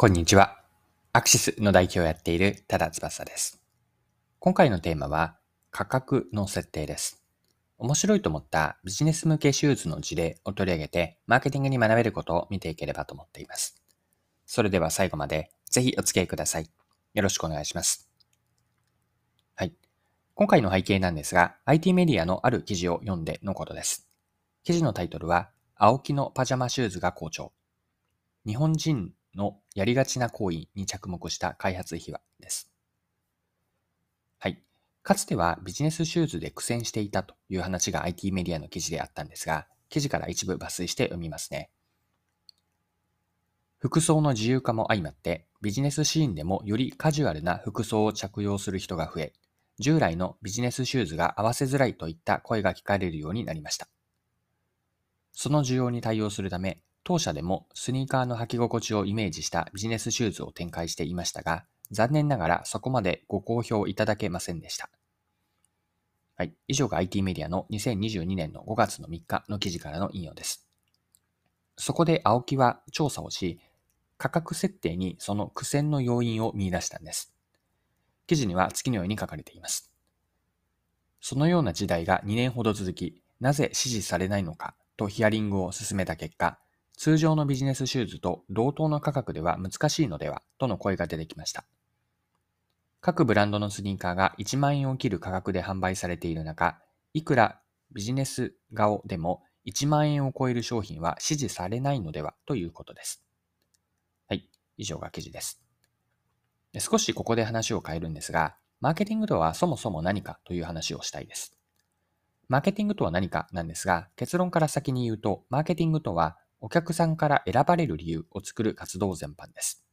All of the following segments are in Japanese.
こんにちは。アクシスの代表をやっている多田翼です。今回のテーマは価格の設定です。面白いと思ったビジネス向けシューズの事例を取り上げて、マーケティングに学べることを見ていければと思っています。それでは最後までぜひお付き合いください。よろしくお願いします。はい。今回の背景なんですが、IT メディアのある記事を読んでのことです。記事のタイトルは、青木のパジャマシューズが好調。日本人のやりがちな行為に着目した開発秘話です。はい。かつてはビジネスシューズで苦戦していたという話が IT メディアの記事であったんですが、記事から一部抜粋して読みますね。服装の自由化も相まって、ビジネスシーンでもよりカジュアルな服装を着用する人が増え、従来のビジネスシューズが合わせづらいといった声が聞かれるようになりました。その需要に対応するため、当社でもスニーカーの履き心地をイメージしたビジネスシューズを展開していましたが、残念ながらそこまでご好評いただけませんでした。はい。以上が IT メディアの2022年の5月の3日の記事からの引用です。そこで青木は調査をし、価格設定にその苦戦の要因を見出したんです。記事には次のように書かれています。そのような時代が2年ほど続き、なぜ支持されないのかとヒアリングを進めた結果、通常のビジネスシューズと同等の価格では難しいのではとの声が出てきました。各ブランドのスニーカーが1万円を切る価格で販売されている中、いくらビジネス顔でも1万円を超える商品は支持されないのではということです。はい、以上が記事です。少しここで話を変えるんですが、マーケティングとはそもそも何かという話をしたいです。マーケティングとは何かなんですが、結論から先に言うと、マーケティングとはお客さんから選ばれる理由を作る活動全般です。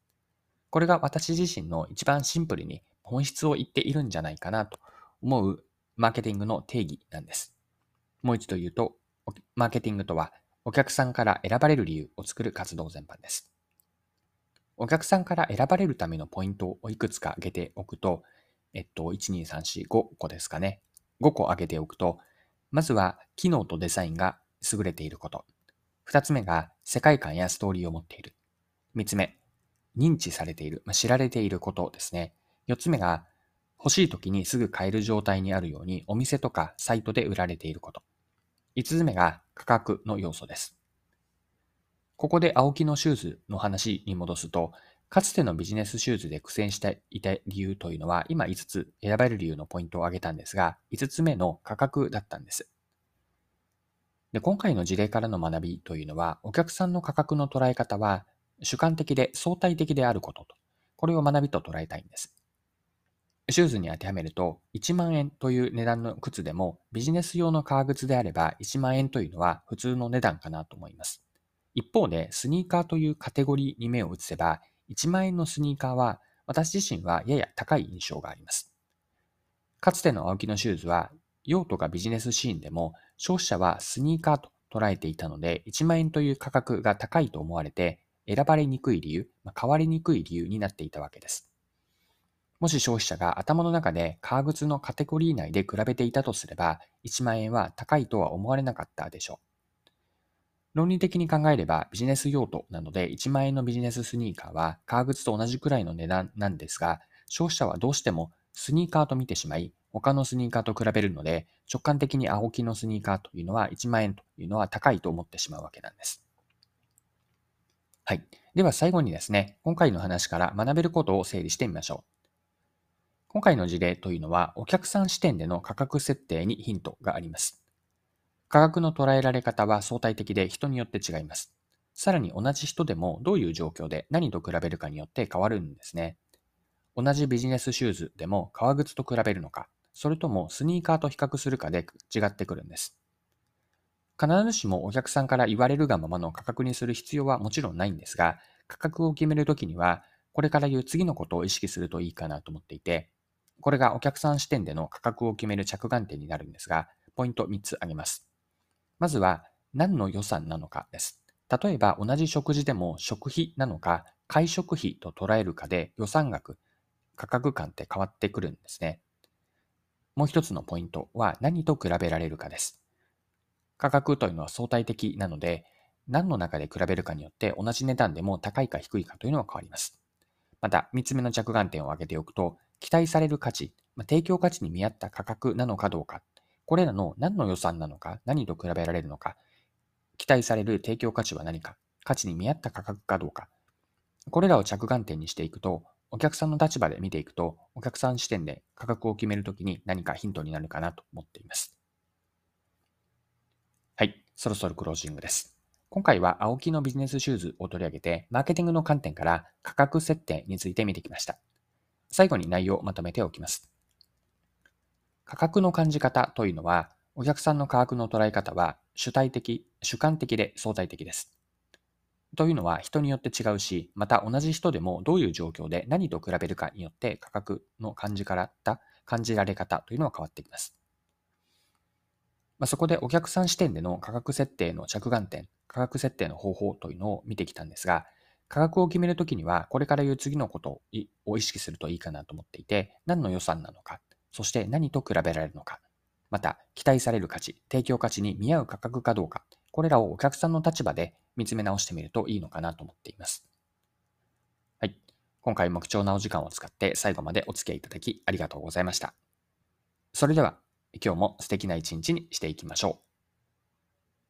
これが私自身の一番シンプルに本質を言っているんじゃないかなと思うマーケティングの定義なんです。もう一度言うと、マーケティングとはお客さんから選ばれる理由を作る活動全般です。お客さんから選ばれるためのポイントをいくつか挙げておくと、えっと、1、2、3、4、5個ですかね。5個挙げておくと、まずは機能とデザインが優れていること。二つ目が世界観やストーリーを持っている。三つ目、認知されている、まあ、知られていることですね。四つ目が欲しい時にすぐ買える状態にあるようにお店とかサイトで売られていること。五つ目が価格の要素です。ここで青木のシューズの話に戻すと、かつてのビジネスシューズで苦戦していた理由というのは、今5つ選ばれる理由のポイントを挙げたんですが、5つ目の価格だったんです。で今回の事例からの学びというのは、お客さんの価格の捉え方は主観的で相対的であることと、これを学びと捉えたいんです。シューズに当てはめると、1万円という値段の靴でも、ビジネス用の革靴であれば1万円というのは普通の値段かなと思います。一方で、スニーカーというカテゴリーに目を移せば、1万円のスニーカーは私自身はやや高い印象があります。かつての青木のシューズは用途がビジネスシーンでも消費者はスニーカーと捉えていたので、1万円という価格が高いと思われて、選ばれにくい理由、まあ、買われにくい理由になっていたわけです。もし消費者が頭の中で革靴のカテゴリー内で比べていたとすれば、1万円は高いとは思われなかったでしょう。論理的に考えればビジネス用途なので1万円のビジネススニーカーは革靴と同じくらいの値段なんですが、消費者はどうしてもスニーカーと見てしまい、他のスニーカーと比べるので、直感的に青木のスニーカーというのは1万円というのは高いと思ってしまうわけなんです。はい。では最後にですね、今回の話から学べることを整理してみましょう。今回の事例というのは、お客さん視点での価格設定にヒントがあります。価格の捉えられ方は相対的で人によって違います。さらに同じ人でもどういう状況で何と比べるかによって変わるんですね。同じビジネスシューズでも革靴と比べるのか、それともスニーカーと比較するかで違ってくるんです。必ずしもお客さんから言われるがままの価格にする必要はもちろんないんですが、価格を決めるときには、これから言う次のことを意識するといいかなと思っていて、これがお客さん視点での価格を決める着眼点になるんですが、ポイント3つ挙げます。まずは、何の予算なのかです。例えば同じ食事でも食費なのか、会食費と捉えるかで予算額、価格感って変わってくるんですね。もう一つのポイントは何と比べられるかです。価格というのは相対的なので、何の中で比べるかによって同じ値段でも高いか低いかというのは変わります。また、3つ目の着眼点を挙げておくと、期待される価値、ま、提供価値に見合った価格なのかどうか、これらの何の予算なのか、何と比べられるのか、期待される提供価値は何か、価値に見合った価格かどうか、これらを着眼点にしていくと、お客さんの立場で見ていくと、お客さん視点で価格を決めるときに何かヒントになるかなと思っています。はい、そろそろクロージングです。今回は青木のビジネスシューズを取り上げて、マーケティングの観点から価格設定について見てきました。最後に内容をまとめておきます。価格の感じ方というのは、お客さんの価格の捉え方は主体的、主観的で相対的です。というのは人によって違うし、また同じ人でもどういう状況で何と比べるかによって価格の感じからた感じられ方というのは変わってきます。まあ、そこでお客さん視点での価格設定の着眼点価格設定の方法というのを見てきたんですが、価格を決めるときには、これから言う次のことを意識するといいかなと思っていて、何の予算なのか、そして何と比べられるのか、また、期待される価値、提供価値に見合う価格かどうか、これらをお客さんの立場で見つめ直してみるといいのかなと思っています。はい。今回も貴重なお時間を使って最後までお付き合いいただきありがとうございました。それでは、今日も素敵な一日にしていきましょう。